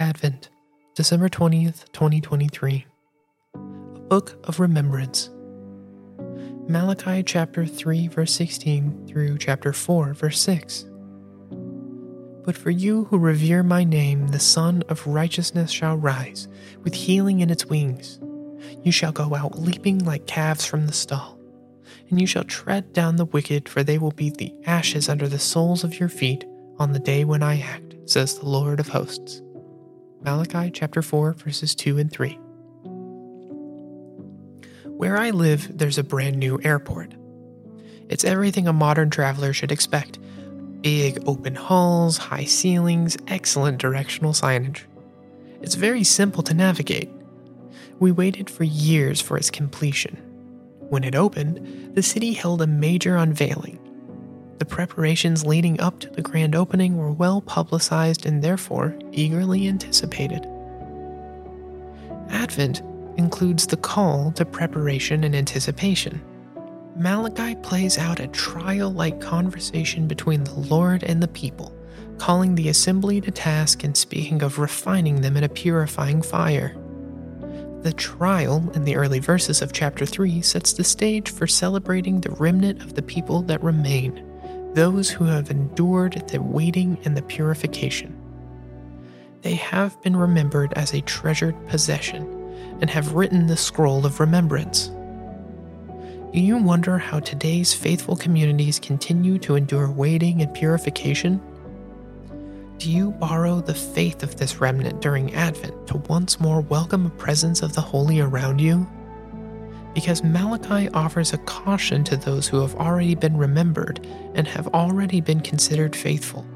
Advent, December 20th, 2023. A Book of Remembrance. Malachi chapter 3, verse 16 through chapter 4, verse 6. But for you who revere my name, the Sun of Righteousness shall rise, with healing in its wings. You shall go out leaping like calves from the stall, and you shall tread down the wicked, for they will be the ashes under the soles of your feet on the day when I act, says the Lord of hosts. Malachi chapter 4, verses 2 and 3. Where I live, there's a brand new airport. It's everything a modern traveler should expect big open halls, high ceilings, excellent directional signage. It's very simple to navigate. We waited for years for its completion. When it opened, the city held a major unveiling. The preparations leading up to the grand opening were well publicized and therefore eagerly anticipated. Advent includes the call to preparation and anticipation. Malachi plays out a trial like conversation between the Lord and the people, calling the assembly to task and speaking of refining them in a purifying fire. The trial in the early verses of chapter 3 sets the stage for celebrating the remnant of the people that remain, those who have endured the waiting and the purification. They have been remembered as a treasured possession and have written the scroll of remembrance. Do you wonder how today's faithful communities continue to endure waiting and purification? Do you borrow the faith of this remnant during Advent to once more welcome a presence of the holy around you? Because Malachi offers a caution to those who have already been remembered and have already been considered faithful.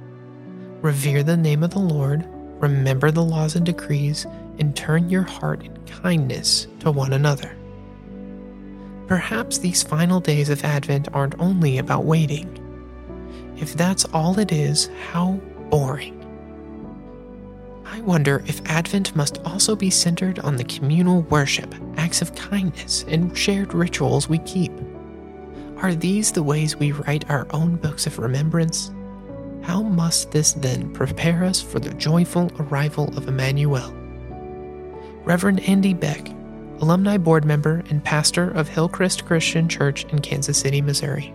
Revere the name of the Lord, remember the laws and decrees, and turn your heart in kindness to one another. Perhaps these final days of Advent aren't only about waiting. If that's all it is, how boring. I wonder if Advent must also be centered on the communal worship, acts of kindness, and shared rituals we keep. Are these the ways we write our own books of remembrance? How must this then prepare us for the joyful arrival of Emmanuel? Reverend Andy Beck, alumni board member and pastor of Hillcrest Christian Church in Kansas City, Missouri.